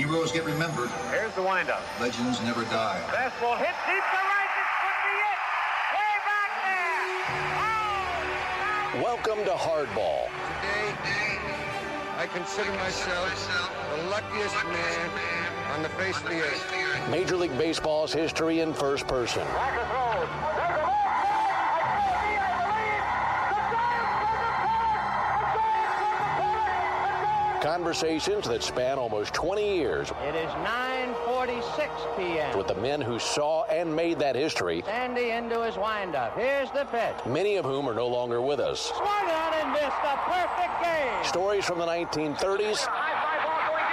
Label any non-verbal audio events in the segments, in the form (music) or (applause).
Heroes get remembered. Here's the windup. Legends never die. Fastball hit deep to right. This could be it. Way back there. Oh, Welcome to Hardball. Today, I consider myself the luckiest man on the face of the earth. Major League Baseball's history in first person. Conversations that span almost 20 years. It is 9:46 p.m. with the men who saw and made that history, Sandy into his windup. Here's the pitch. many of whom are no longer with us. Swung on and missed a perfect game. Stories from the 1930s High fly ball going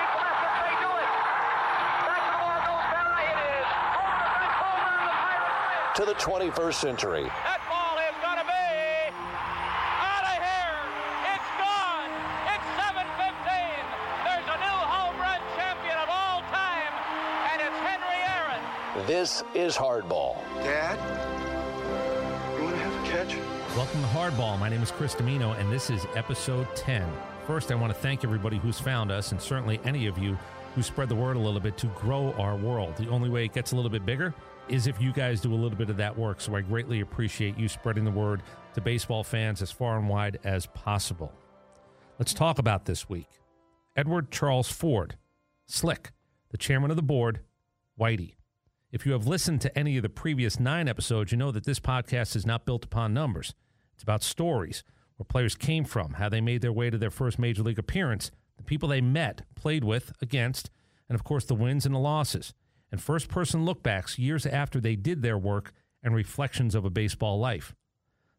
deep This is Hardball. Dad, you want to have a catch? Welcome to Hardball. My name is Chris Domino, and this is episode 10. First, I want to thank everybody who's found us, and certainly any of you who spread the word a little bit to grow our world. The only way it gets a little bit bigger is if you guys do a little bit of that work. So I greatly appreciate you spreading the word to baseball fans as far and wide as possible. Let's talk about this week. Edward Charles Ford, Slick, the chairman of the board, Whitey. If you have listened to any of the previous nine episodes, you know that this podcast is not built upon numbers. It's about stories, where players came from, how they made their way to their first major league appearance, the people they met, played with, against, and of course the wins and the losses, and first person lookbacks years after they did their work and reflections of a baseball life.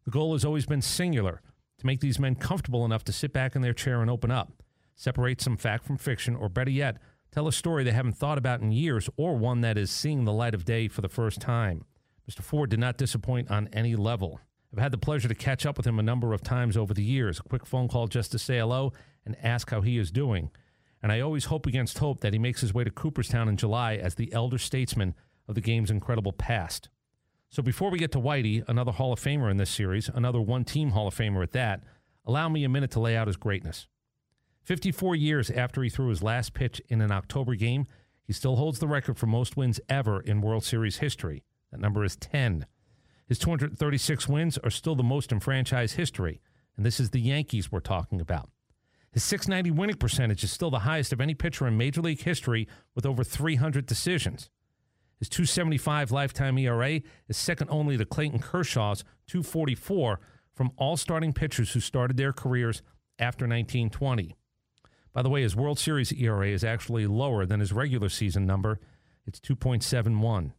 The goal has always been singular to make these men comfortable enough to sit back in their chair and open up, separate some fact from fiction, or better yet, tell a story they haven't thought about in years or one that is seeing the light of day for the first time. Mr. Ford did not disappoint on any level. I've had the pleasure to catch up with him a number of times over the years, a quick phone call just to say hello and ask how he is doing. And I always hope against hope that he makes his way to Cooperstown in July as the elder statesman of the game's incredible past. So before we get to Whitey, another Hall of Famer in this series, another one team Hall of Famer at that, allow me a minute to lay out his greatness. 54 years after he threw his last pitch in an October game, he still holds the record for most wins ever in World Series history. That number is 10. His 236 wins are still the most in franchise history, and this is the Yankees we're talking about. His 690 winning percentage is still the highest of any pitcher in Major League history with over 300 decisions. His 275 lifetime ERA is second only to Clayton Kershaw's 244 from all starting pitchers who started their careers after 1920. By the way, his World Series ERA is actually lower than his regular season number. It's 2.71.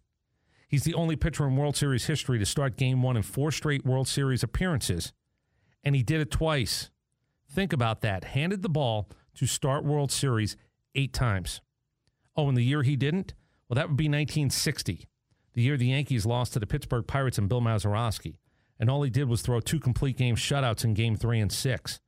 He's the only pitcher in World Series history to start game one in four straight World Series appearances, and he did it twice. Think about that. Handed the ball to start World Series eight times. Oh, and the year he didn't? Well, that would be 1960, the year the Yankees lost to the Pittsburgh Pirates and Bill Mazeroski. And all he did was throw two complete game shutouts in game three and six.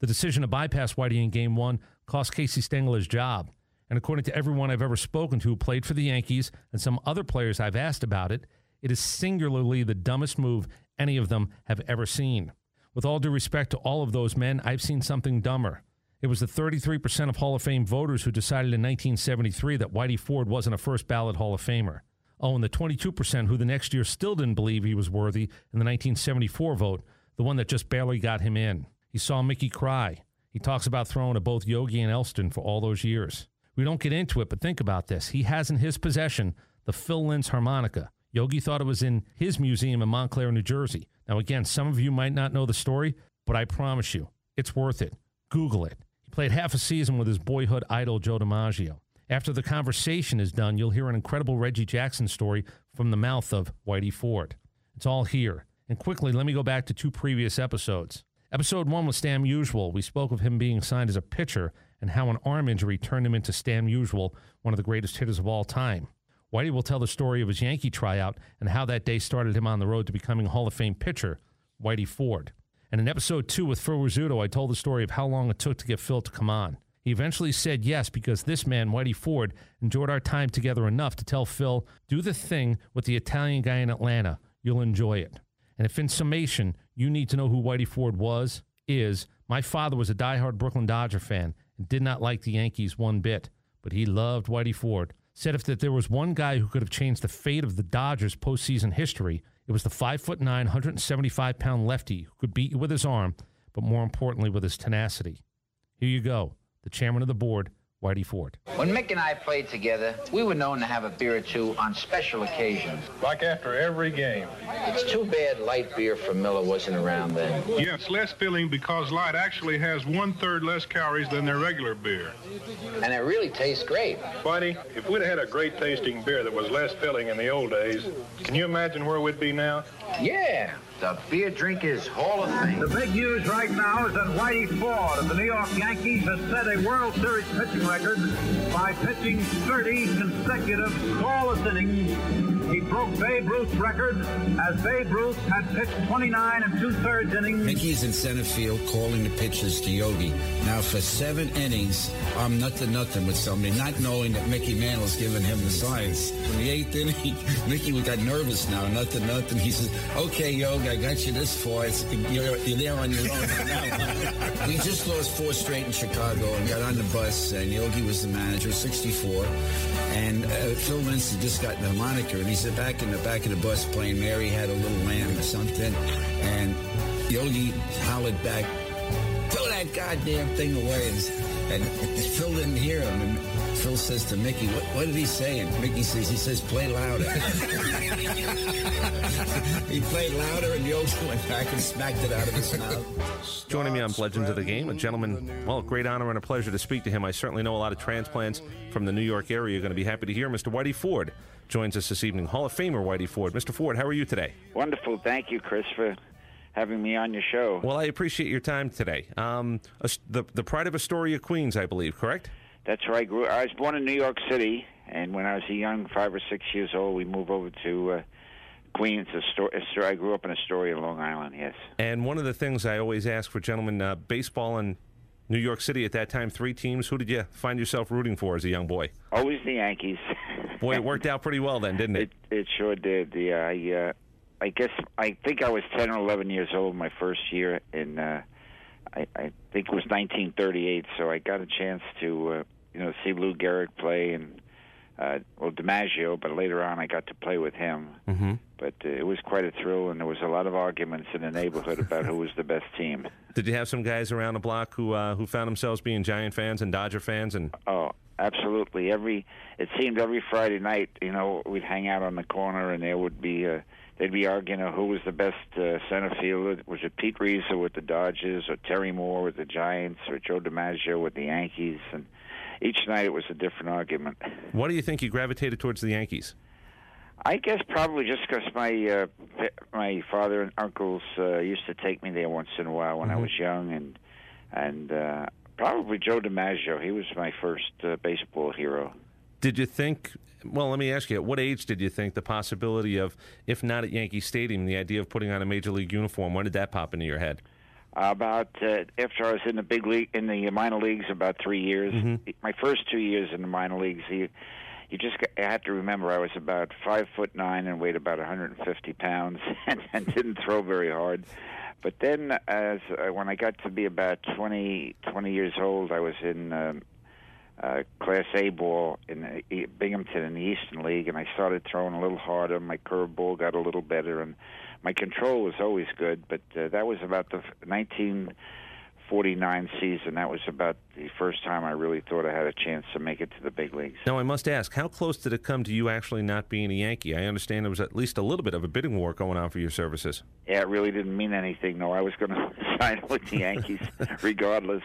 The decision to bypass Whitey in game one cost Casey Stengel his job. And according to everyone I've ever spoken to who played for the Yankees and some other players I've asked about it, it is singularly the dumbest move any of them have ever seen. With all due respect to all of those men, I've seen something dumber. It was the 33% of Hall of Fame voters who decided in 1973 that Whitey Ford wasn't a first ballot Hall of Famer. Oh, and the 22% who the next year still didn't believe he was worthy in the 1974 vote, the one that just barely got him in. He saw Mickey cry. He talks about throwing to both Yogi and Elston for all those years. We don't get into it, but think about this. He has in his possession the Phil Linz harmonica. Yogi thought it was in his museum in Montclair, New Jersey. Now, again, some of you might not know the story, but I promise you, it's worth it. Google it. He played half a season with his boyhood idol, Joe DiMaggio. After the conversation is done, you'll hear an incredible Reggie Jackson story from the mouth of Whitey Ford. It's all here. And quickly, let me go back to two previous episodes. Episode one was Stan Musial. We spoke of him being signed as a pitcher and how an arm injury turned him into Stan Musial, one of the greatest hitters of all time. Whitey will tell the story of his Yankee tryout and how that day started him on the road to becoming Hall of Fame pitcher, Whitey Ford. And in episode two with Phil Rizzuto, I told the story of how long it took to get Phil to come on. He eventually said yes because this man, Whitey Ford, enjoyed our time together enough to tell Phil, do the thing with the Italian guy in Atlanta. You'll enjoy it. And if in summation, you need to know who Whitey Ford was, is, my father was a diehard Brooklyn Dodger fan and did not like the Yankees one bit. but he loved Whitey Ford. Said if that there was one guy who could have changed the fate of the Dodgers postseason history, it was the five foot nine, 175 pound lefty who could beat you with his arm, but more importantly with his tenacity. Here you go, the chairman of the board, Whitey Ford. When Mick and I played together, we were known to have a beer or two on special occasions. Like after every game. It's too bad light beer from Miller wasn't around then. Yes, less filling because light actually has one third less calories than their regular beer. And it really tastes great. Buddy, if we'd had a great tasting beer that was less filling in the old days, can you imagine where we'd be now? Yeah, the beer drinkers Hall of Fame. The big news right now is that Whitey Ford of the New York Yankees has set a World Series pitching record by pitching 30 consecutive scoreless innings. He broke Babe Ruth's record as Babe Ruth had pitched 29 and two-thirds innings. Mickey's in center field calling the pitches to Yogi. Now for seven innings, I'm nothing nothing with somebody, not knowing that Mickey Mantle's giving him the signs. In the eighth inning, (laughs) Mickey got nervous now, nothing nothing. He says, okay, Yogi, I got you this far. It's, you're, you're there on your own (laughs) now. we just lost four straight in Chicago and got on the bus, and Yogi was the manager, 64. And uh, Phil Lindsay just got the moniker, and he's back in the back of the bus playing Mary Had a Little Lamb or something. And Yogi hollered back, throw that goddamn thing away. And, and Phil didn't hear him. And Phil says to Mickey, what, what did he say? And Mickey says, he says, play louder. (laughs) he played louder, and Yogi went back and smacked it out of his mouth. Joining me on Legends of the Game, a gentleman, well, great honor and a pleasure to speak to him. I certainly know a lot of transplants from the New York area. You're going to be happy to hear Mr. Whitey Ford joins us this evening. Hall of Famer Whitey Ford. Mr. Ford, how are you today? Wonderful. Thank you, Chris, for having me on your show. Well, I appreciate your time today. Um, the, the pride of Astoria, Queens, I believe, correct? That's where I grew. I was born in New York City, and when I was a young, five or six years old, we moved over to uh, Queens. Astoria. I grew up in Astoria, Long Island. Yes. And one of the things I always ask for gentlemen, uh, baseball and New York City at that time, three teams. Who did you find yourself rooting for as a young boy? Always the Yankees. (laughs) boy, it worked out pretty well then, didn't it? It, it sure did. Yeah, I, uh, I guess I think I was ten or eleven years old my first year in. Uh, I, I think it was 1938, so I got a chance to, uh, you know, see Lou Gehrig play and uh, well DiMaggio, but later on I got to play with him. Mm-hmm. But uh, it was quite a thrill, and there was a lot of arguments in the neighborhood about who was the best team. Did you have some guys around the block who uh, who found themselves being Giant fans and Dodger fans? And oh, absolutely. Every it seemed every Friday night, you know, we'd hang out on the corner, and there would be. Uh, they'd be arguing who was the best uh, center fielder. Was it Pete Reiser with the Dodgers, or Terry Moore with the Giants, or Joe DiMaggio with the Yankees? And each night it was a different argument. What do you think you gravitated towards the Yankees? I guess probably just because my uh, my father and uncles uh, used to take me there once in a while when Mm-hmm. I was young, and and uh, probably Joe DiMaggio. He was my first uh, baseball hero. Did you think? Well, let me ask you: At what age did you think the possibility of, if not at Yankee Stadium, the idea of putting on a major league uniform? When did that pop into your head? About uh, after I was in the big league, in the minor leagues, about three years. Mm-hmm. My first two years in the minor leagues, you, you just have to remember I was about five foot nine and weighed about 150 pounds, (laughs) and, and didn't throw very hard. But then, as uh, when I got to be about 20, 20 years old, I was in um, uh, Class A ball in uh, Binghamton in the Eastern League, and I started throwing a little harder. My curveball got a little better, and my control was always good. But uh, that was about the 1949 season. That was about the first time I really thought I had a chance to make it to the big leagues. Now, I must ask: How close did it come to you actually not being a Yankee? I understand there was at least a little bit of a bidding war going on for your services. Yeah, it really didn't mean anything. No, I was going (laughs) to sign with the Yankees (laughs) regardless.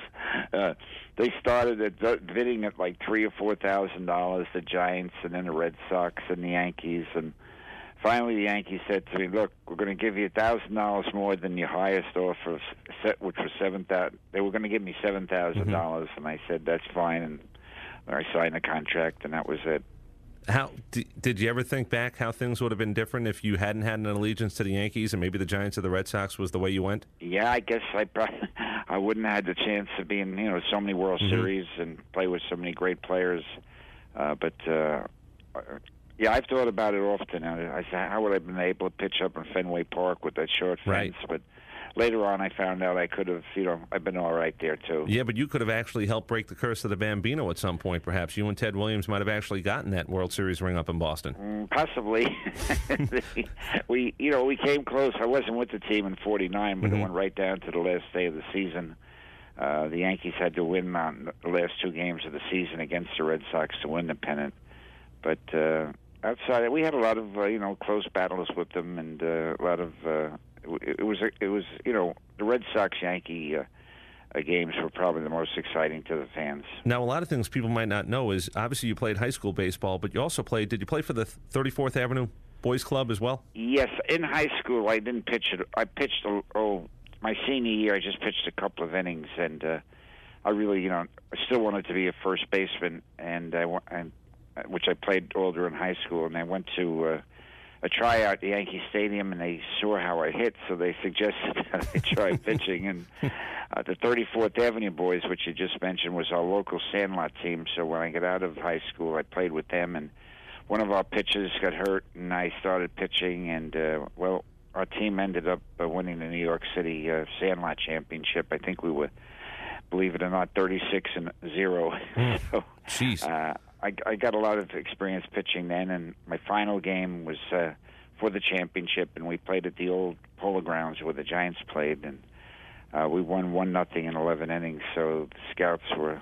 Uh, they started at bidding at like three or four thousand dollars. The Giants, and then the Red Sox, and the Yankees, and finally the Yankees said to me, "Look, we're going to give you a thousand dollars more than your highest offer, which was seven thousand. They were going to give me seven thousand dollars, and I said that's fine, and I signed the contract, and that was it. How did you ever think back how things would have been different if you hadn't had an allegiance to the Yankees and maybe the Giants or the Red Sox was the way you went? Yeah, I guess I probably (laughs) I wouldn't have had the chance to be in you know so many World Mhm. Series and play with so many great players. Uh, but uh, yeah, I've thought about it often. I, I said, how would I have been able to pitch up in Fenway Park with that short fence? Right. But later on, I found out I could have, you know, I've been all right there too. Yeah, but you could have actually helped break the curse of the Bambino at some point. Perhaps you and Ted Williams might have actually gotten that World Series ring up in Boston. Mm, possibly. (laughs) we, you know, we came close. I wasn't with the team in '49, but Mhm. it went right down to the last day of the season. Uh, the Yankees had to win on the last two games of the season against the Red Sox to win the pennant. But uh, outside, we had a lot of uh, you know close battles with them, and uh, a lot of uh, it, it was it was you know the Red Sox Yankee uh, uh, games were probably the most exciting to the fans. Now, a lot of things people might not know is obviously you played high school baseball, but you also played. Did you play for the 34th Avenue Boys Club as well? Yes, in high school I didn't pitch it. I pitched oh, oh my senior year. I just pitched a couple of innings, and uh, I really you know I still wanted to be a first baseman, and I and which I played older in high school, and I went to. Uh, a tryout at the Yankee Stadium, and they saw how I hit, so they suggested (laughs) that I try (laughs) pitching. And uh, the 34th Avenue Boys, which you just mentioned, was our local Sandlot team. So when I got out of high school, I played with them, and one of our pitchers got hurt, and I started pitching, and uh, well, our team ended up uh, winning the New York City uh, Sandlot Championship. I think we were, believe it or not, 36 and zero. (laughs) so, Jeez. uh, I, I got a lot of experience pitching then, and my final game was uh, for the championship, and we played at the old Polo Grounds where the Giants played, and uh, we won one nothing in 11 innings. So the scouts were,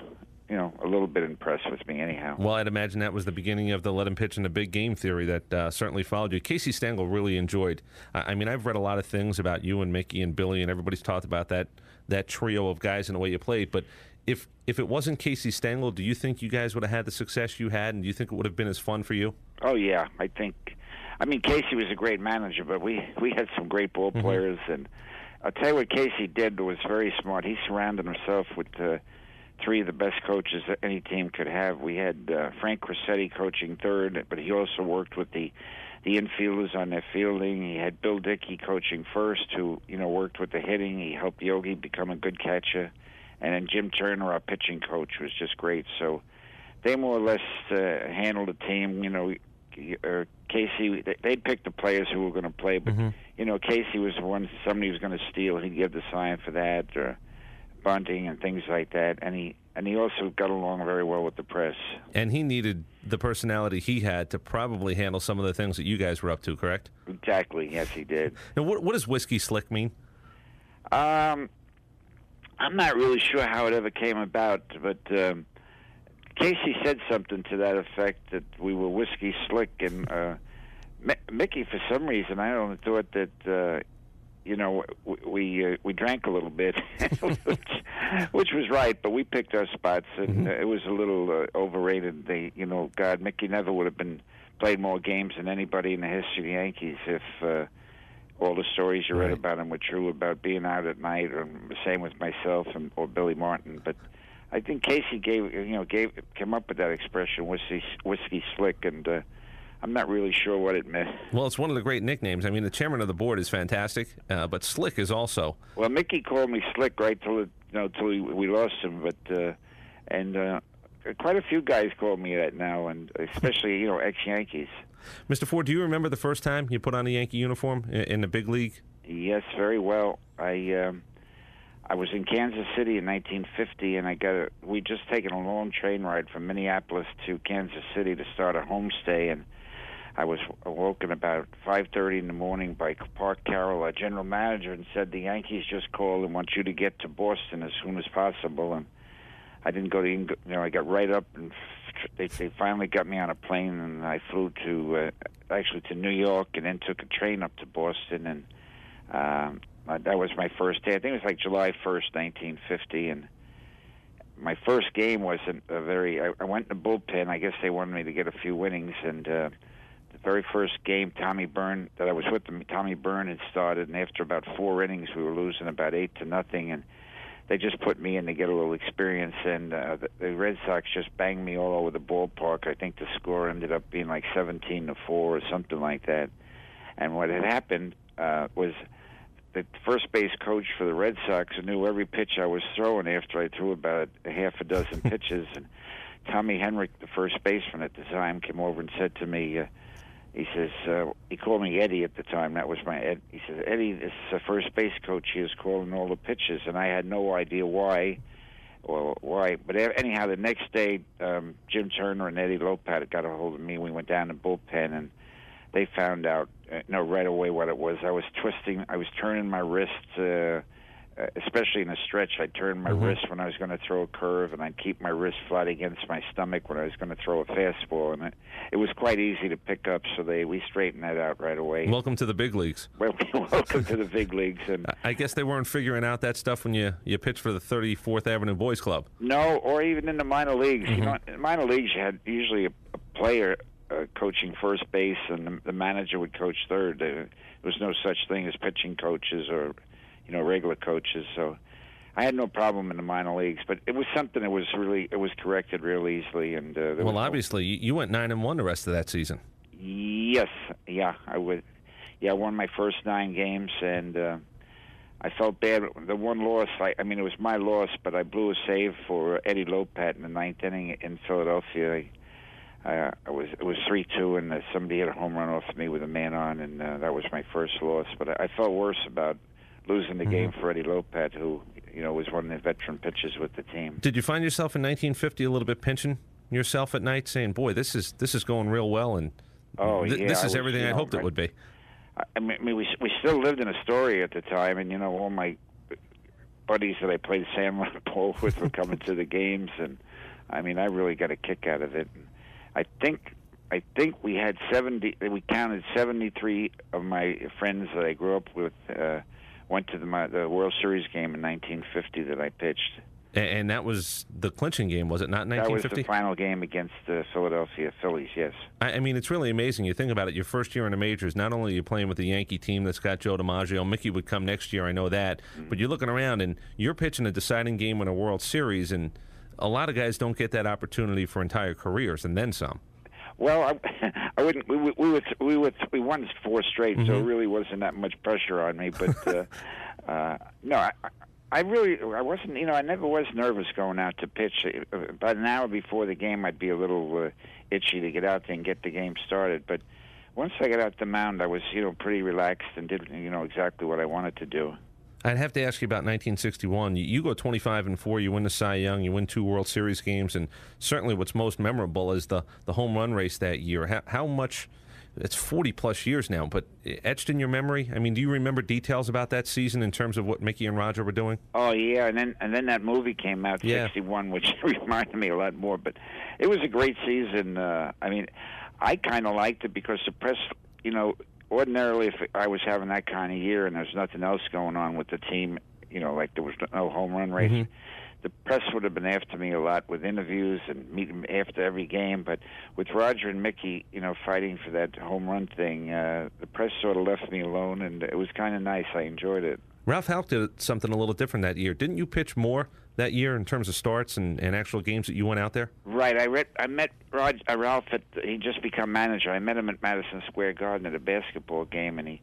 you know, a little bit impressed with me, anyhow. Well, I'd imagine that was the beginning of the let him pitch in the big game theory that uh, certainly followed you. Casey Stengel really enjoyed. I mean, I've read a lot of things about you and Mickey and Billy, and everybody's talked about that that trio of guys and the way you played. But if if it wasn't Casey Stengel, do you think you guys would have had the success you had, and do you think it would have been as fun for you? Oh yeah, I think. I mean, Casey was a great manager, but we we had some great ball Mm-hmm. players, and I'll tell you what Casey did was very smart. He surrounded himself with uh, three of the best coaches that any team could have. We had uh, Frank Crosetti coaching third, but he also worked with the the infielders on their fielding. He had Bill Dickey coaching first, who you know worked with the hitting. He helped Yogi become a good catcher, and then Jim Turner, our pitching coach, was just great. So they more or less uh, handled the team. You know, uh, Casey, they- they'd pick the players who were going to play, but you know, Casey was the one somebody was going to steal. He'd give the sign for that, or bunting and things like that. And he and he also got along very well with the press. And he needed the personality he had to probably handle some of the things that you guys were up to, correct? Exactly. Yes, he did. (laughs) Now, what, what does whiskey slick mean? Um, I'm not really sure how it ever came about, but um, Casey said something to that effect that we were whiskey slick, and uh, Mi- Mickey, for some reason, I only thought that. Uh, you know, w- we uh, we drank a little bit, (laughs) which, which was right, but we picked our spots, and uh, it was a little uh, overrated. They, you know, God, Mickey never would have been played more games than anybody in the history of the Yankees if uh, all the stories you read Right. about him were true about being out at night, or the same with myself and or Billy Martin. But I think Casey gave you know gave came up with that expression whiskey whiskey slick, and uh, I'm not really sure what it meant. Well, it's one of the great nicknames. I mean, the chairman of the board is fantastic, uh, but slick is also. Well, Mickey called me slick right till it, you know till we, we lost him, but uh, and uh, quite a few guys call me that now, and especially you know ex Yankees. Mr. Ford, do you remember the first time you put on a Yankee uniform in, the big league? Yes, very well. I um, I was in Kansas City in 1950, and I got a. We just taken a long train ride from Minneapolis to Kansas City to start a homestay, and I was awoken about 5:30 in the morning by Parke Carroll, our general manager, and said the Yankees just called and want you to get to Boston as soon as possible. And I didn't go to, you know, I got right up and they they finally got me on a plane, and I flew to uh, actually to New York, and then took a train up to Boston, and um, uh, that was my first day. I think it was like July 1st, 1950, and my first game wasn't a very. I, I went in the bullpen. I guess they wanted me to get a few winnings, and uh, the very first game, Tommy Byrne that I was with them, Tommy Byrne had started, and after about four innings, we were losing about eight to nothing, and they just put me in to get a little experience, and uh, the, the Red Sox just banged me all over the ballpark. I think the score ended up being like 17 to four or something like that. And what had happened uh, was the first base coach for the Red Sox knew every pitch I was throwing after I threw about a half a dozen (laughs) pitches. And Tommy Henrich, the first baseman at the time, came over and said to me, uh, he says uh, he called me Eddie at the time. That was my Ed. He says Eddie, this is the first base coach. He was calling all the pitches, and I had no idea why or why. But anyhow, the next day, um, Jim Turner and Eddie Lopat got a hold of me. We went down to bullpen, and they found out, uh, no, right away what it was. I was twisting. I was turning my wrist. Uh, uh, especially in a stretch, I'd turn my Mhm. wrist when I was going to throw a curve, and I'd keep my wrist flat against my stomach when I was going to throw a fastball, and it, it was quite easy to pick up. So they we straightened that out right away. Welcome to the big leagues. (laughs) Well, welcome to the big leagues, and I guess they weren't figuring out that stuff when you you pitched for the 34th Avenue Boys Club. No, or even in the minor leagues. Mm-hmm. You know, in minor leagues, you had usually a, a player uh, coaching first base, and the, the manager would coach third. There, there was no such thing as pitching coaches or, you know, regular coaches. So, I had no problem in the minor leagues, but it was something that was really it was corrected real easily. And uh, Well, no- obviously, you went nine and one the rest of that season. Yes, yeah, I would. Yeah, I won my first nine games, and uh, I felt bad. The one loss, I, I mean, it was my loss, but I blew a save for Eddie Lopat in the ninth inning in Philadelphia. I, uh, it was it was three two, and uh, somebody hit a home run off me with a man on, and uh, that was my first loss. But I, I felt worse about losing the game for Eddie Lopat, who you know was one of the veteran pitchers with the team. Did you find yourself in 1950 a little bit pinching yourself at night, saying, "Boy, this is this is going real well," and Oh, th- yeah, this is was, everything you I know, hoped it would be." I mean, I we we still lived in Astoria at the time, and you know, all my buddies that I played sandlot (laughs) ball with were coming to the games, and I mean, I really got a kick out of it. And I think I think we had seventy. We counted seventy three of my friends that I grew up with uh, went to the my, the World Series game in 1950 that I pitched. And that was the clinching game, was it not? Nineteen fifty. That was 1950. the final game against the Philadelphia Phillies. Yes. I I mean, it's really amazing. You think about it. Your first year in the majors, not only are you playing with the Yankee team that's got Joe DiMaggio, Mickey would come next year. I know that, Mm-hmm. but you're looking around and you're pitching a deciding game in a World Series, and a lot of guys don't get that opportunity for entire careers, and then some. Well, I, (laughs) I wouldn't. We, we, we would. We would. We won four straight, so it Mhm. really wasn't that much pressure on me. But uh, (laughs) uh, no, I, I really, I wasn't. You know, I never was nervous going out to pitch. Uh, About an hour before the game, I'd be a little uh, itchy to get out there and get the game started. But once I got out the mound, I was, you know, pretty relaxed and did, you know, exactly what I wanted to do. I'd have to ask you about 1961. You, go 25 and four. You win the Cy Young. You win two World Series games, and certainly what's most memorable is the the home run race that year. How, how much? It's 40 plus years now, but etched in your memory. I mean, do you remember details about that season in terms of what Mickey and Roger were doing? Oh yeah, and then and then that movie came out, Yeah. sixty one, which (laughs) reminded me a lot more. But it was a great season. Uh, I mean, I kind of liked it because the press, you know, ordinarily if I was having that kind of year and there's nothing else going on with the team, you know, like there was no home run race. Mhm. The press would have been after me a lot with interviews and meeting after every game, but with Roger and Mickey, you know, fighting for that home run thing, uh, the press sort of left me alone, and it was kind of nice. I enjoyed it. Ralph Houk did something a little different that year. Didn't you pitch more that year in terms of starts and, and actual games that you went out there? Right. I read. I met Rod, uh, Ralph at. He just become manager. I met him at Madison Square Garden at a basketball game, and he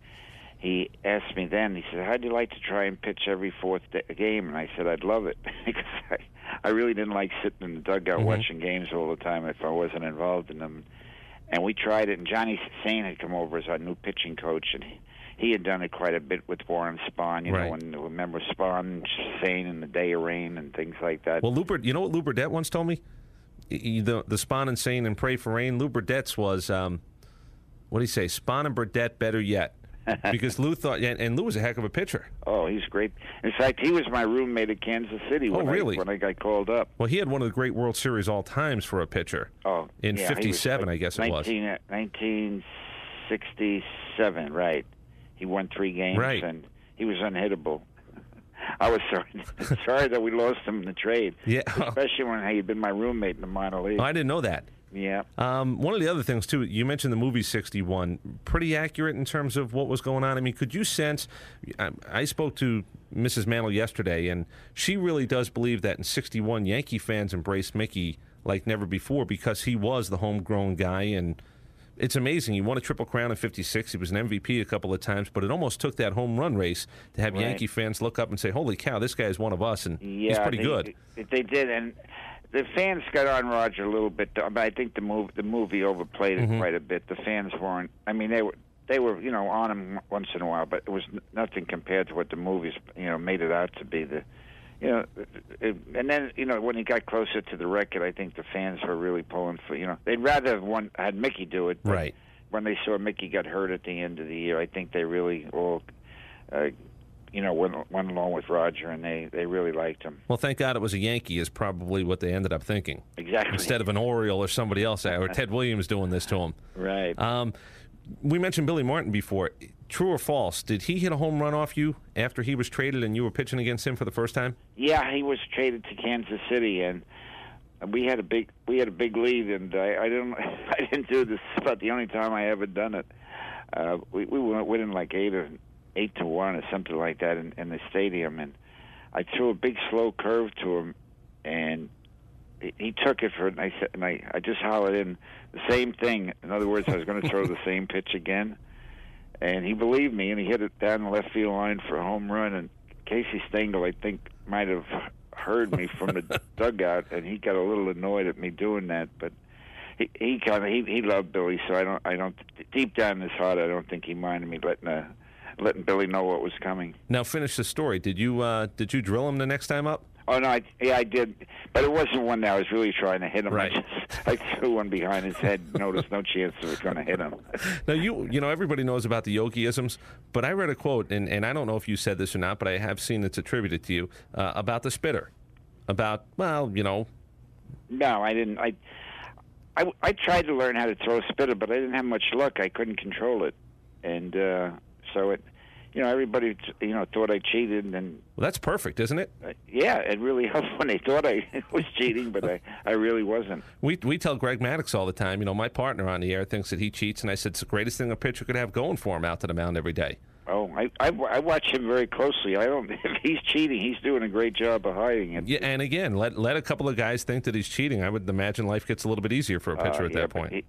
he asked me then. He said, "How'd you like to try and pitch every fourth da game?" And I said, "I'd love it (laughs) because I I really didn't like sitting in the dugout Mhm. watching games all the time if I wasn't involved in them." And we tried it, and Johnny Sain had come over as our new pitching coach, and he, he had done it quite a bit with Warren Spahn. You Right. know, and remember Spahn, saying in the Day of Rain, and things like that. Well, Lou you know what Lew Burdette once told me? He- The the Spahn and Sain and Pray for Rain. Lew Burdette's was um, what do you say? Spahn and Burdette better yet, (laughs) because Lou thought, yeah, and Lou was a heck of a pitcher. Oh, he's great. In fact, he was my roommate at Kansas City Oh, really? I, when I got called up. Well, he had one of the great World Series all times for a pitcher. Oh, in yeah, he was '57, like I guess it was. 19, uh, 1967, right. He won three games, Right. and he was unhittable. (laughs) I was sorry, (laughs) sorry that we lost him in the trade. (laughs) Yeah. especially when he had been my roommate in the minor league. Oh, I didn't know that. yeah. Um, one of the other things too, you mentioned the movie '61. Pretty accurate in terms of what was going on. I mean, could you sense? I, I spoke to Mrs. Mantle yesterday, and she really does believe that in '61, Yankee fans embraced Mickey like never before because he was the homegrown guy, and it's amazing. He won a triple crown in '56. He was an MVP a couple of times, but it almost took that home run race to have Right. Yankee fans look up and say, "Holy cow, this guy is one of us," and Yeah, he's pretty they, good. They did, and the fans got on Roger a little bit, but I think the move the movie overplayed it Mhm. quite a bit. The fans weren't. I mean, they were they were you know on him once in a while, but it was nothing compared to what the movies you know made it out to be. The you know, it, and then you know when he got closer to the record, I think the fans were really pulling for you know they'd rather have one had Mickey do it, but Right. When they saw Mickey got hurt at the end of the year, I think they really all. Uh, you know, went, went along with Roger, and they, they really liked him. Well, thank God it was a Yankee, is probably what they ended up thinking. Exactly. Instead of an Oriole or somebody else, or Ted Williams doing this to him. (laughs) Right. Um, we mentioned Billy Martin before. True or false? Did he hit a home run off you after he was traded and you were pitching against him for the first time? Yeah, he was traded to Kansas City, and we had a big we had a big lead, and I, I didn't (laughs) I didn't do this. (laughs) About the only time I ever done it. Uh, we we went winning like eight or eight to one or something like that in, in the stadium, and I threw a big slow curve to him, and he, he took it for it, and I said, and I I just hollered in the same thing. In other words, I was going to throw the (laughs) same pitch again, and he believed me, and he hit it down the left field line for a home run. And Casey Stengel, I think, might have heard me from the (laughs) dugout, and he got a little annoyed at me doing that, but. He, he kind of he he loved Billy, so I don't I don't deep down in his heart I don't think he minded me letting uh, letting Billy know what was coming. Now finish the story. Did you uh, did you drill him the next time up? Oh no, I, yeah, I did, but it wasn't one that I was really trying to hit him. Right. I, just, I threw one behind his head. No, there's no chance of it going to hit him. (laughs) Now you you know everybody knows about the Yogiisms, but I read a quote and, and I don't know if you said this or not, but I have seen it's attributed to you uh, about the spitter, about well you know No, I didn't. I, I I tried to learn how to throw a spitter, but I didn't have much luck. I couldn't control it, and uh, so it, you know, everybody you know thought I cheated, and well that's perfect, isn't it? uh, yeah, it really (laughs) helped when they thought I (laughs) was cheating, but I I really wasn't. We we tell Greg Maddux all the time. You know, my partner on the air thinks that he cheats, and I said it's the greatest thing a pitcher could have going for him out to the mound every day. Oh, I, I I watch him very closely. I don't. (laughs) If he's cheating, he's doing a great job of hiding it. Yeah, and again, let let a couple of guys think that he's cheating. I would imagine life gets a little bit easier for a pitcher Uh, at yeah, that point. he-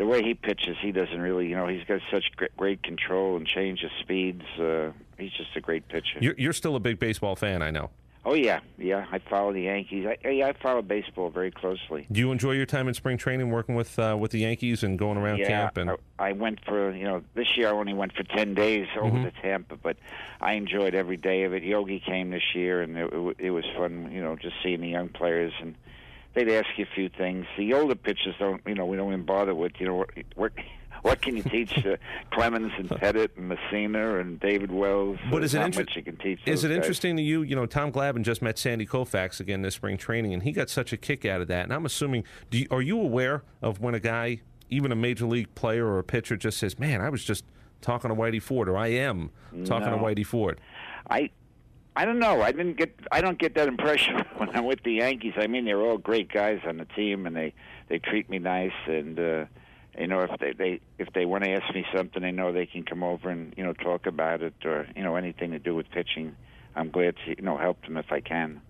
the way he pitches, he doesn't really, you know, he's got such great, great control and change of speeds. Uh, he's just a great pitcher. You're, you're still a big baseball fan, I know. oh yeah, yeah. I follow the Yankees. I, yeah, I follow baseball very closely. Do you enjoy your time in spring training, working with uh, with the Yankees and going around yeah, camp? And I, I went for you know this year I only went for ten days over Mhm. to Tampa, but I enjoyed every day of it. Yogi came this year, and it, it, it was fun. You know, just seeing the young players and they'd ask you a few things. The older pitchers don't, you know, we don't even bother with. You know, what what, what can you teach uh, (laughs) Clemens and Pettitte and Mussina and David Wells? But is it inter- much you can teach? Is it guys. interesting to you? You know, Tom Glavine just met Sandy Koufax again this spring training, and he got such a kick out of that. And I'm assuming, do you, are you aware of when a guy, even a major league player or a pitcher, just says, "Man, I was just talking to Whitey Ford," or "I am talking No. to Whitey Ford"? I I don't know. I didn't get. I don't get that impression (laughs) when I'm with the Yankees. I mean, they're all great guys on the team, and they they treat me nice. And uh, you know, if they they if they want to ask me something, they know they can come over and you know talk about it, or you know anything to do with pitching. I'm glad to you know help them if I can.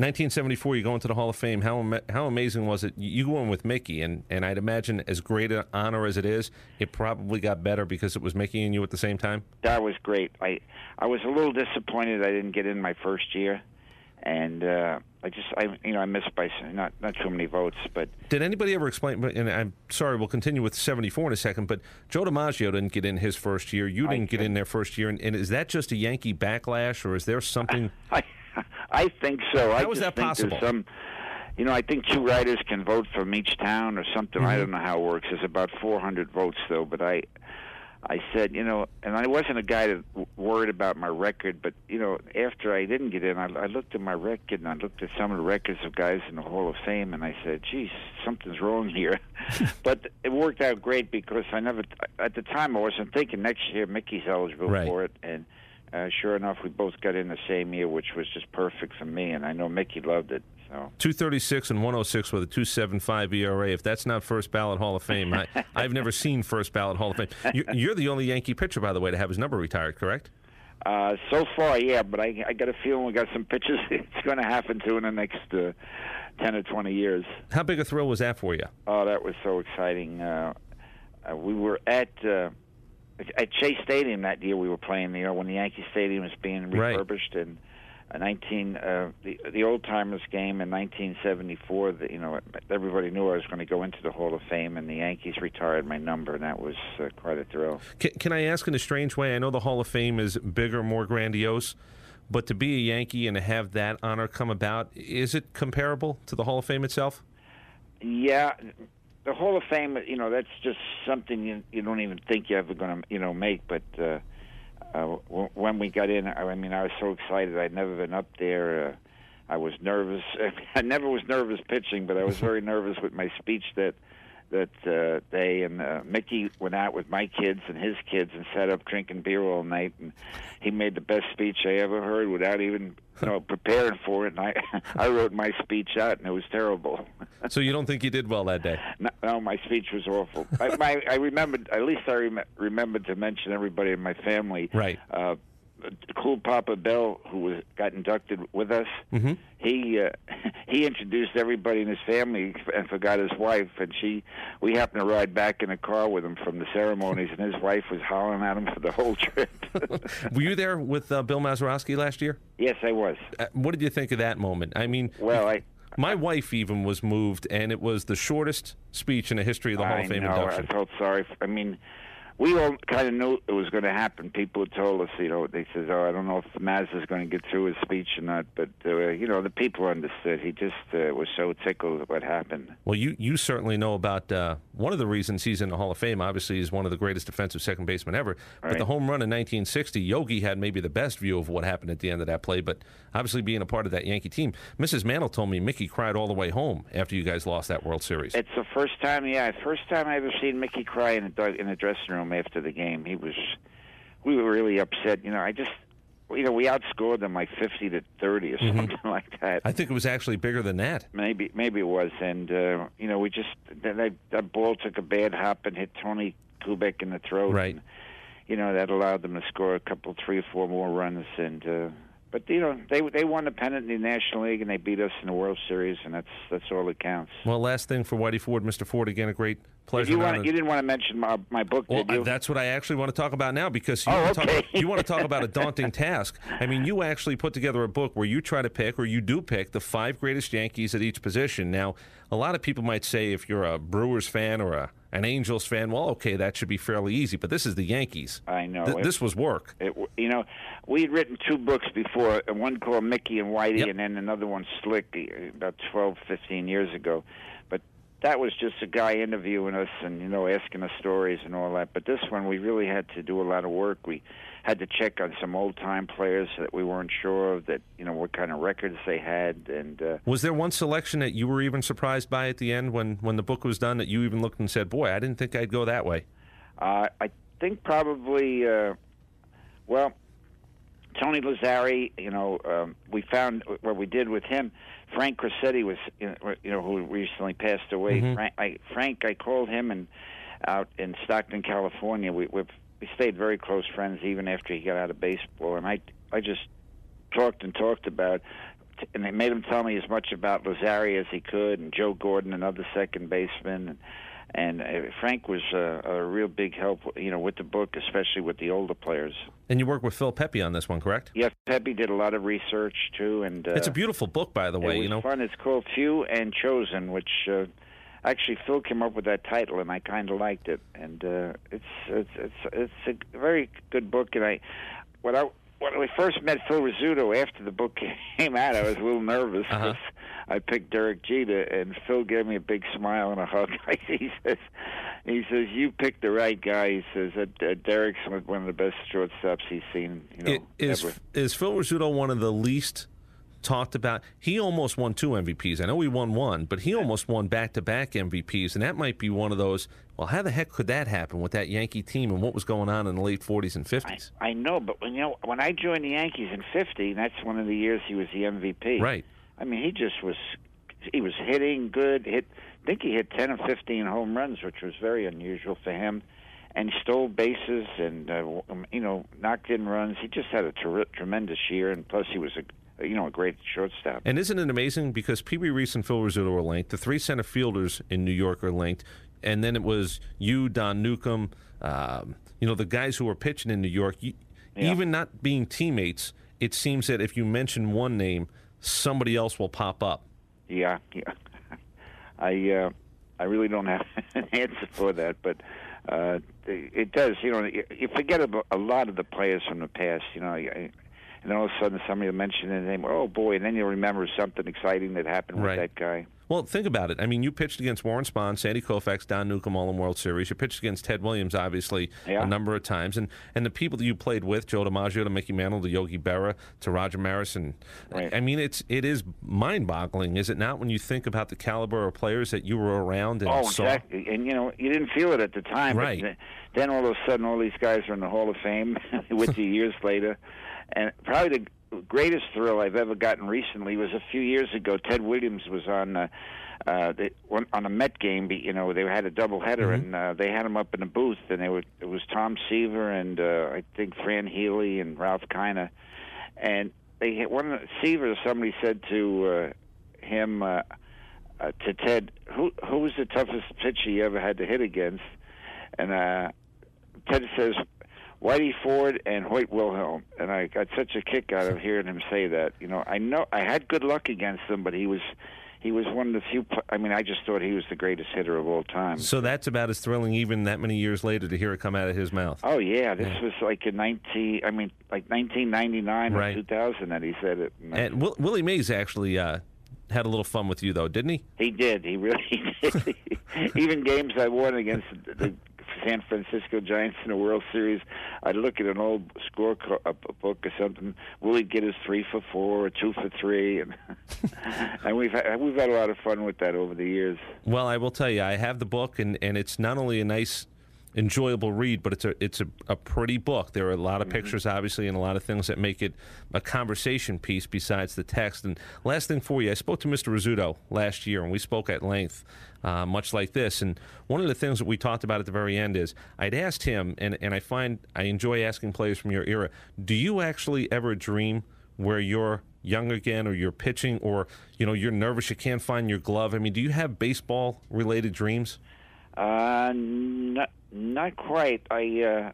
1974, you go into the Hall of Fame. How how amazing was it? You go in with Mickey, and, and I'd imagine as great an honor as it is, it probably got better because it was Mickey and you at the same time. That was great. I I was a little disappointed I didn't get in my first year, and uh, I just I you know I missed by not not too many votes, but Did anybody ever explain? And I'm sorry, we'll continue with 74 in a second. But Joe DiMaggio didn't get in his first year. You didn't get in their first year. And, and is that just a Yankee backlash, or is there something? (laughs) I I (laughs) think so. I How is just that think possible? Some, you know, I think two writers can vote from each town or something. I Mhm. don't know how it works. There's about 400 votes though, but I. I said, you know, and I wasn't a guy that w- worried about my record, but you know, after I didn't get in, I, I looked at my record and I looked at some of the records of guys in the Hall of Fame, and I said, "Geez, something's wrong here." (laughs) (laughs) but it worked out great because I never, at the time, I wasn't thinking next year Mickey's eligible Right. for it, and uh, sure enough, we both got in the same year, which was just perfect for me, and I know Mickey loved it. So 236 and 106 with a 275 ERA. If that's not first ballot Hall of Fame, I, (laughs) I've never seen first ballot Hall of Fame. You're, you're the only Yankee pitcher, by the way, to have his number retired, correct? Uh, so far, yeah, but I, I got a feeling we got some pitches (laughs) it's going to happen to in the next uh, 10 or 20 years. How big a thrill was that for you? Oh, that was so exciting. Uh, uh, we were at uh, at Shea Stadium that year we were playing, you know, when the Yankee Stadium was being Right. refurbished, and a 19 uh, the the old timers game in 1974. That you know everybody knew I was going to go into the Hall of Fame, and the Yankees retired my number, and that was uh, quite a thrill. Can, can I ask in a strange way? I know the Hall of Fame is bigger, more grandiose, but to be a Yankee and to have that honor come about, is it comparable to the Hall of Fame itself? Yeah, the Hall of Fame, you know, that's just something you you don't even think you're ever going to you know make, but. Uh, uh, when we got in, I mean, I was so excited. I'd never been up there. Uh, I was nervous. (laughs) I never was nervous pitching, but I was very (laughs) nervous with my speech that that uh, they and uh, Mickey went out with my kids and his kids and sat up drinking beer all night, and he made the best speech I ever heard without even you know (laughs) preparing for it. And I (laughs) I wrote my speech out, and it was terrible. (laughs) so you don't think you did well that day? No, no my speech was awful. I, my, I remembered at least I rem- remembered to mention everybody in my family. Right. Uh, cool Papa Bell, who was got inducted with us, mm-hmm. he uh, (laughs) he introduced everybody in his family and forgot his wife, and she we happened to ride back in a car with him from the ceremonies, and his wife was hollering at him for the whole trip. (laughs) Were you there with uh, Bill Mazeroski last year? Yes, I was. Uh, what did you think of that moment? I mean, well, I. My wife even was moved, and it was the shortest speech in the history of the Hall I of Fame know, induction. I felt sorry. For, I mean, we all kind of knew it was going to happen. People had told us, you know, they says, "Oh, I don't know if Maz is going to get through his speech or not," but uh, you know, the people understood. He just uh, was so tickled at what happened. Well, you you certainly know about uh, one of the reasons he's in the Hall of Fame. Obviously, he's one of the greatest defensive second basemen ever. But the home run in 1960, Yogi had maybe the best view of what happened at the end of that play. But obviously, being a part of that Yankee team, Mrs. Mantle told me Mickey cried all the way home after you guys lost that World Series. It's the first time, yeah, first time I ever seen Mickey cry in the in the dressing room after the game. He was, we were really upset. You know, I just, you know, we outscored them like fifty to thirty or Mhm. something (laughs) like that. I think it was actually bigger than that. Maybe maybe it was, and uh, you know, we just that that- that ball took a bad hop and hit Tony Kubek in the throat. Right. And, you know, that allowed them to score a couple, three or four more runs, and uh, but you know, they they won the pennant in the National League and they beat us in the World Series, and that's that's all that counts. Well, last thing for Whitey Ford, Mr. Ford, again, a great pleasure. you want honor. you didn't want to mention my my book, Well, did you? uh, that's what I actually want to talk about now because you, Oh, want to okay. talk, you want to talk about a (laughs) daunting task. I mean, you actually put together a book where you try to pick, or you do pick, the five greatest Yankees at each position. Now, a lot of people might say if you're a Brewers fan or a, an Angels fan, well, okay, that should be fairly easy. But this is the Yankees. I know. Th- It- this was work. It, you know, we had written two books before, one called Mickey and Whitey, and then another one, Slick, uh, about 12, 15 years ago. But that was just a guy interviewing us and, you know, asking us stories and all that. But this one, we really had to do a lot of work. We had to check on some old time players that we weren't sure of, that, you know, what kind of records they had. And, uh, Was there one selection that you were even surprised by at the end when, when the book was done that you even looked and said, boy, I didn't think I'd go that way? Uh, I think probably, uh, well, Tony Lazzeri. You know, um, we found what we did with him. Frank Crosetti was, you know, who recently passed away. Mhm. Frank, I, Frank, I called him and out in Stockton, California. We we we stayed very close friends even after he got out of baseball, and I I just talked and talked about. And they made him tell me as much about Lazzeri as he could, and Joe Gordon, another second baseman, and and uh, Frank was uh, a real big help, you know, with the book, especially with the older players. And you worked with Phil Pepe on this one, correct? Yeah, Pepe did a lot of research too, and uh, it's a beautiful book, by the way. it was you know, fun. It's called Few and Chosen, which uh, actually Phil came up with that title, and I kind of liked it. And uh, it's it's it's it's a very good book. And I when I when we first met Phil Rizzuto after the book (laughs) came out, I was a little nervous. Uh-huh. I picked Derek Jeter, and Phil gave me a big smile and a hug. (laughs) he says, "He says you picked the right guy." He says that uh, Derek's one of the best shortstops he's seen. You know, It- is ever. is Phil Rizzuto one of the least talked about? He almost won two MVPs. I know he won one, but he almost won back to back MVPs, and that might be one of those. Well, how the heck could that happen with that Yankee team and what was going on in the late 40s and 50s? I know, but when you know when I joined the Yankees in '50, that's one of the years he was the MVP. Right. I mean, he just was. He was hitting good. Hit. I think he hit 10 or 15 home runs, which was very unusual for him. And stole bases and uh, you know knocked in runs. He just had a ter- tremendous year, and plus he was a you know a great shortstop. And isn't it amazing because Pee Wee Reese and Phil Rizzuto are linked. The three center fielders in New York are linked, and then it was you, Don Newcombe, um, you know the guys who were pitching in New York. You, Yeah. Even not being teammates, it seems that if you mention one name, somebody else will pop up. Yeah, yeah. (laughs) I uh, I really don't have (laughs) an answer for that, but uh, it does. You know, you, you forget about a lot of the players from the past. You know, I, and then all of a sudden somebody will mention their name. Oh boy! And then you'll remember something exciting that happened Right. with that guy. Well, think about it. I mean, you pitched against Warren Spahn, Sandy Koufax, Don Newcombe, all in World Series. You pitched against Ted Williams, obviously, Yeah. a number of times, and and the people that you played with, Joe DiMaggio to Mickey Mantle to Yogi Berra to Roger Maris, and Right. I mean, it's it is mind-boggling, is it not, when you think about the caliber of players that you were around and Oh, saw? exactly. And you know, you didn't feel it at the time. Right. then all of a sudden, all these guys are in the Hall of Fame (laughs) with (laughs) you years later. And probably the greatest thrill I've ever gotten recently was a few years ago. Ted Williams was on. Uh, uh, they, on a Met game, you know, they had a doubleheader, Mm-hmm. and uh, they had him up in the booth, and they were it was Tom Seaver and uh, I think Fran Healy and Ralph Kiner, and they had one Seaver. Somebody said to uh, him, uh, uh, to Ted, who who was the toughest pitcher you ever had to hit against? And uh, Ted says, Whitey Ford and Hoyt Wilhelm. And I got such a kick out of hearing him say that. You know, I know I had good luck against him, but he was he was one of the few. I mean, I just thought he was the greatest hitter of all time. So that's about as thrilling, even that many years later, to hear it come out of his mouth. Oh yeah, this was like in nineteen. I mean, like nineteen ninety nine Right. or two thousand that he said it. And Will, Willie Mays actually uh, had a little fun with you, though, didn't he? He did. He really (laughs) did. Even games I won against the San Francisco Giants in the World Series, I'd look at an old score co- a a book or something. Will he get his three for four or two for three? And (laughs) and we've had, we've had a lot of fun with that over the years. Well, I will tell you, I have the book, and, and it's not only a nice, enjoyable read, but it's a it's a, a pretty book. There are a lot of pictures, obviously, and a lot of things that make it a conversation piece besides the text. And last thing for you, I spoke to Mr. Rizzuto last year, and we spoke at length, uh, much like this. And one of the things that we talked about at the very end is I'd asked him, and, and I find I enjoy asking players from your era, do you actually ever dream where you're young again or you're pitching or you know you're nervous you can't find your glove i mean do you have baseball related dreams Uh, not not quite. I uh,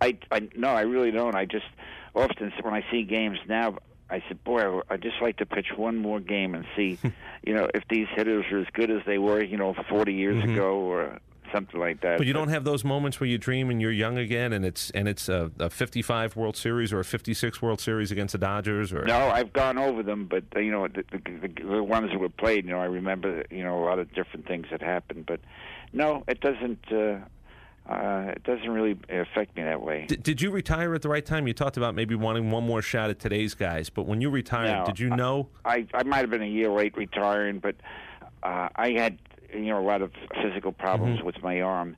I I no, I really don't. I just often when I see games now, I said, boy, I'd just like to pitch one more game and see, (laughs) you know, if these hitters are as good as they were, you know, 40 years ago or something like that. Mm-hmm. but you don't have those moments where you dream and you're young again and it's and it's a, a 55 world series or a 56 world series against the dodgers or No, I've gone over them, but you know the, the, the, the ones that were played. You know, I remember you know a lot of different things that happened, but no, it doesn't. Uh, uh, it doesn't really affect me that way. D- did you retire at the right time you talked about maybe wanting one more shot at today's guys but when you retired No, did you know I I might have been a year late retiring, but uh, I had you know a lot of physical problems Mm-hmm. with my arm.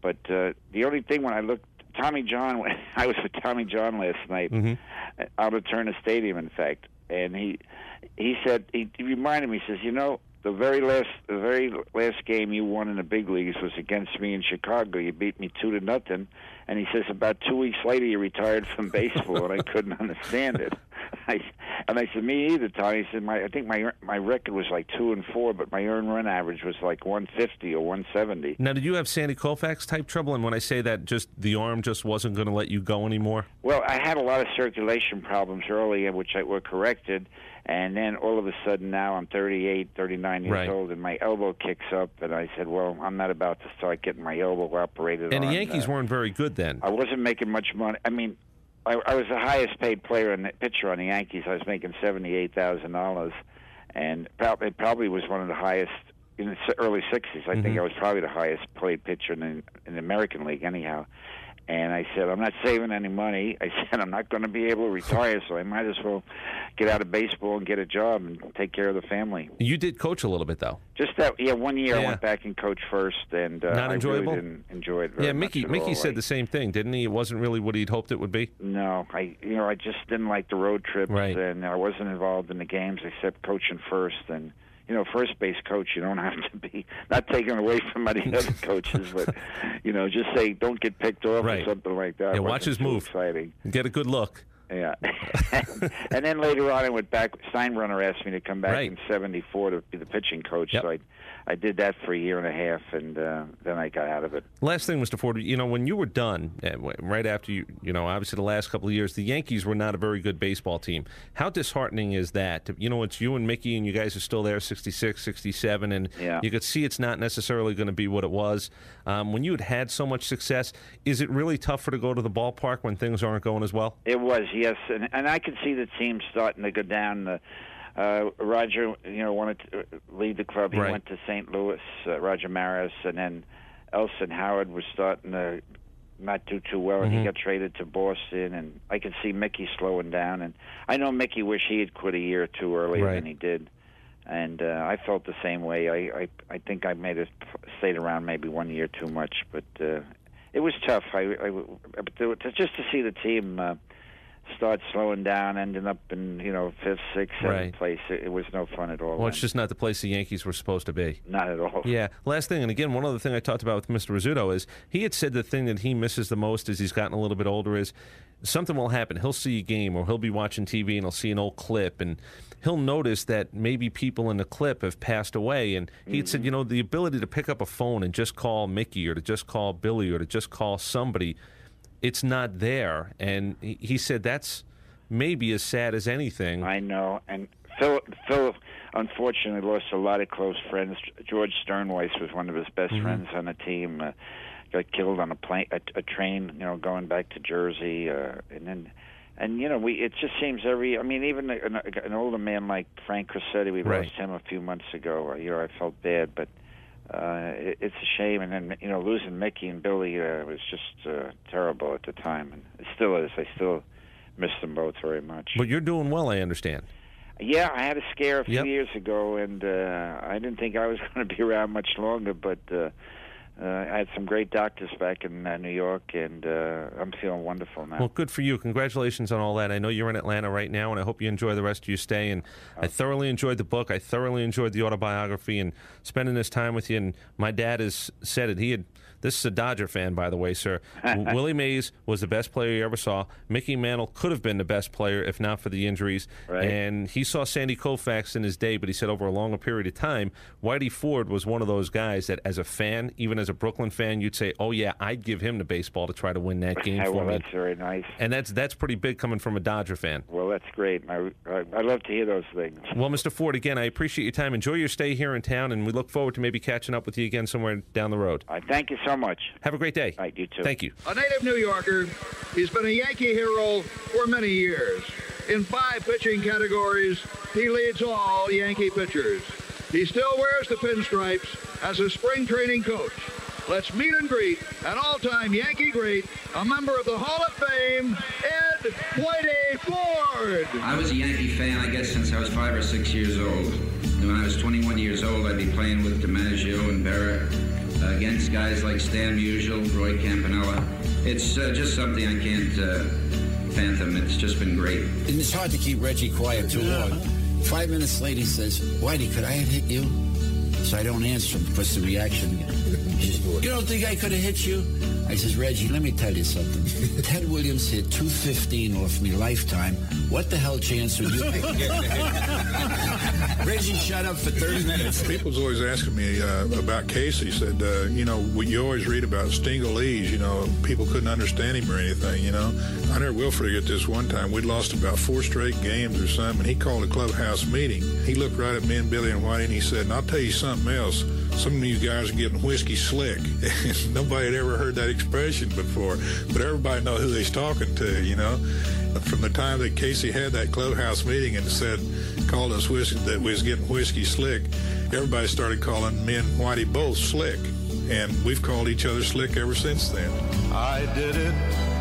But uh, the only thing when I looked, Tommy John, (laughs) when I was with Tommy John last night Mm-hmm. out at Turner Stadium, in fact, and he he said he, he reminded me. He says, you know. The very last, the very last game you won in the big leagues was against me in Chicago. You beat me two to nothing, and he says about two weeks later you retired from baseball, and I couldn't (laughs) understand it. I, and I said, me either, Tommy. He said, my, I think my my record was like two and four, but my earned run average was like 150 or 170. now did you have sandy koufax type trouble and when i say that just the arm just wasn't going to let you go anymore Well, I had a lot of circulation problems early, which I were corrected, and then all of a sudden now I'm 38, 39 years Right. old, and my elbow kicks up, and I said, well, I'm not about to start getting my elbow operated on and on. the yankees uh, weren't very good then I wasn't making much money. I mean, I, I was the highest paid player and pitcher on the Yankees. I was making seventy eight thousand dollars, and probably it probably was one of the highest in the early '60s. I think I was probably the highest paid pitcher in in the American League, anyhow. And I said, I'm not saving any money. (laughs) I said, I'm not going to be able to retire, so I might as well get out of baseball and get a job and take care of the family. you did coach a little bit though Just that, yeah. One year I went back and coached first, and uh, Not I enjoyable? really didn't enjoy it. Yeah mickey mickey all. said I- the same thing didn't he it wasn't really what he'd hoped it would be No, I you know I just didn't like the road trips, Right. and I wasn't involved in the games except coaching first. And you know, first base coach, you don't have to be not taken away from any (laughs) other coaches, but you know, just say don't get picked off Right. or something like that. Yeah, watch his move. Exciting. get a good look Yeah. (laughs) (laughs) and then later on, I went back. Steinbrenner asked me to come back Right. in '74 to be the pitching coach. Yep. So I, I did that for a year and a half, and uh, then I got out of it. Last thing, Mr. Ford, you know, when you were done, uh, right after you, you know, obviously the last couple of years, the Yankees were not a very good baseball team. How disheartening is that? You know, it's you and Mickey, and you guys are still there, 66, 67, and Yeah. you could see it's not necessarily going to be what it was. Um, when you had had so much success, is it really tougher to go to the ballpark when things aren't going as well? It was, yes, and and I could see the team starting to go down. The, uh, Roger, you know, wanted to uh, leave the club. He Right. went to St. Louis. Uh, Roger Maris, and then Elston Howard was starting to not do too well, and he Mhm. got traded to Boston. And I could see Mickey slowing down. And I know Mickey wished he had quit a year or two earlier Right. than he did. And uh, I felt the same way. I, I I think I made it stayed around maybe one year too much, but uh, it was tough. I, I but to- just to see the team uh, start slowing down, ending up in you know fifth, sixth, seventh Right. place, it, it was no fun at all. Well, it's just not the place the Yankees were supposed to be. not at all. Yeah. Last thing, and again, one other thing I talked about with Mr. Rizzuto is he had said the thing that he misses the most as he's gotten a little bit older is something will happen. He'll see a game or he'll be watching TV and he'll see an old clip and he'll notice that maybe people in the clip have passed away. And he had said, mm-hmm. you know, the ability to pick up a phone and just call Mickey or to just call Billy or to just call somebody, it's not there. And he said that's maybe as sad as anything. I know, and Phil, Phil, unfortunately, lost a lot of close friends. George Stirnweiss was one of his best Mhm. friends on the team. Uh, got killed on a plane, a, a train, you know, going back to Jersey, uh, and then. And you know, we it just seems every. I mean, even an, an older man like Frank Crosetti, we Right. lost him a few months ago. Uh, You know, I felt bad, but uh, it, it's a shame. And then you know, losing Mickey and Billy uh, was just uh, terrible at the time, and it still is. I still miss them both very much. But you're doing well, I understand. Yeah, I had a scare a few Yep. years ago, and uh, I didn't think I was (laughs) going to be around much longer. But uh, uh, I had some great doctors back in uh, New York, and uh, I'm feeling wonderful now. Well, good for you. Congratulations on all that. I know you're in Atlanta right now, and I hope you enjoy the rest of your stay. And I thoroughly enjoyed the book. I thoroughly enjoyed the autobiography and spending this time with you. And my dad has said it. He had. This is a Dodger fan, by the way, sir. (laughs) Willie Mays was the best player you ever saw. Mickey Mantle could have been the best player if not for the injuries. Right. And he saw Sandy Koufax in his day, but he said over a longer period of time, Whitey Ford was one of those guys that, as a fan, even as a Brooklyn fan, you'd say, "Oh yeah, I'd give him the baseball to try to win that (laughs) game Yeah, for well, me." that's very nice. And that's that's pretty big coming from a Dodger fan. Well, that's great. I, I, I love to hear those things. Well, Mr. Ford, again, I appreciate your time. Enjoy your stay here in town, and we look forward to maybe catching up with you again somewhere down the road. I thank you so much. Have a great day. All right, you too. Thank you. A native New Yorker, he's been a Yankee hero for many years. In five pitching categories, he leads all Yankee pitchers. He still wears the pinstripes as a spring training coach. Let's meet and greet an all-time Yankee great, a member of the Hall of Fame, Ed Whitey Ford. I was a Yankee fan, I guess, since I was five or six years old. And when I was 21 years old, I'd be playing with DiMaggio and Berra uh, against guys like Stan Musial, Roy Campanella. It's uh, just something I can't uh, fathom. It's just been great. And it's hard to keep Reggie quiet too long. Five minutes later, he says, Whitey, could I have hit you? So I don't answer him because the reaction. You don't think I could have hit you? I says, Reggie, let me tell you something. (laughs) Ted Williams hit 215 off me lifetime. What the hell chance would you (laughs) have? Reggie shut up for 30 minutes. People's always asking me uh, about Casey. Said, uh, you know, we, you always read about Stengelese. You know, people couldn't understand him or anything. You know, I never will forget this one time. We'd lost about four straight games or something. And he called a clubhouse meeting. He looked right at me and Billy and Whitey, and he said, and "I'll tell you something else. Some of you guys are getting whiskey slick." (laughs) Nobody had ever heard that expression before, but everybody know who he's talking to. You know from the time that Casey had that clubhouse meeting and said, called us whiskey, that we was getting whiskey slick, everybody started calling me and Whitey both slick. And we've called each other slick ever since then. I did it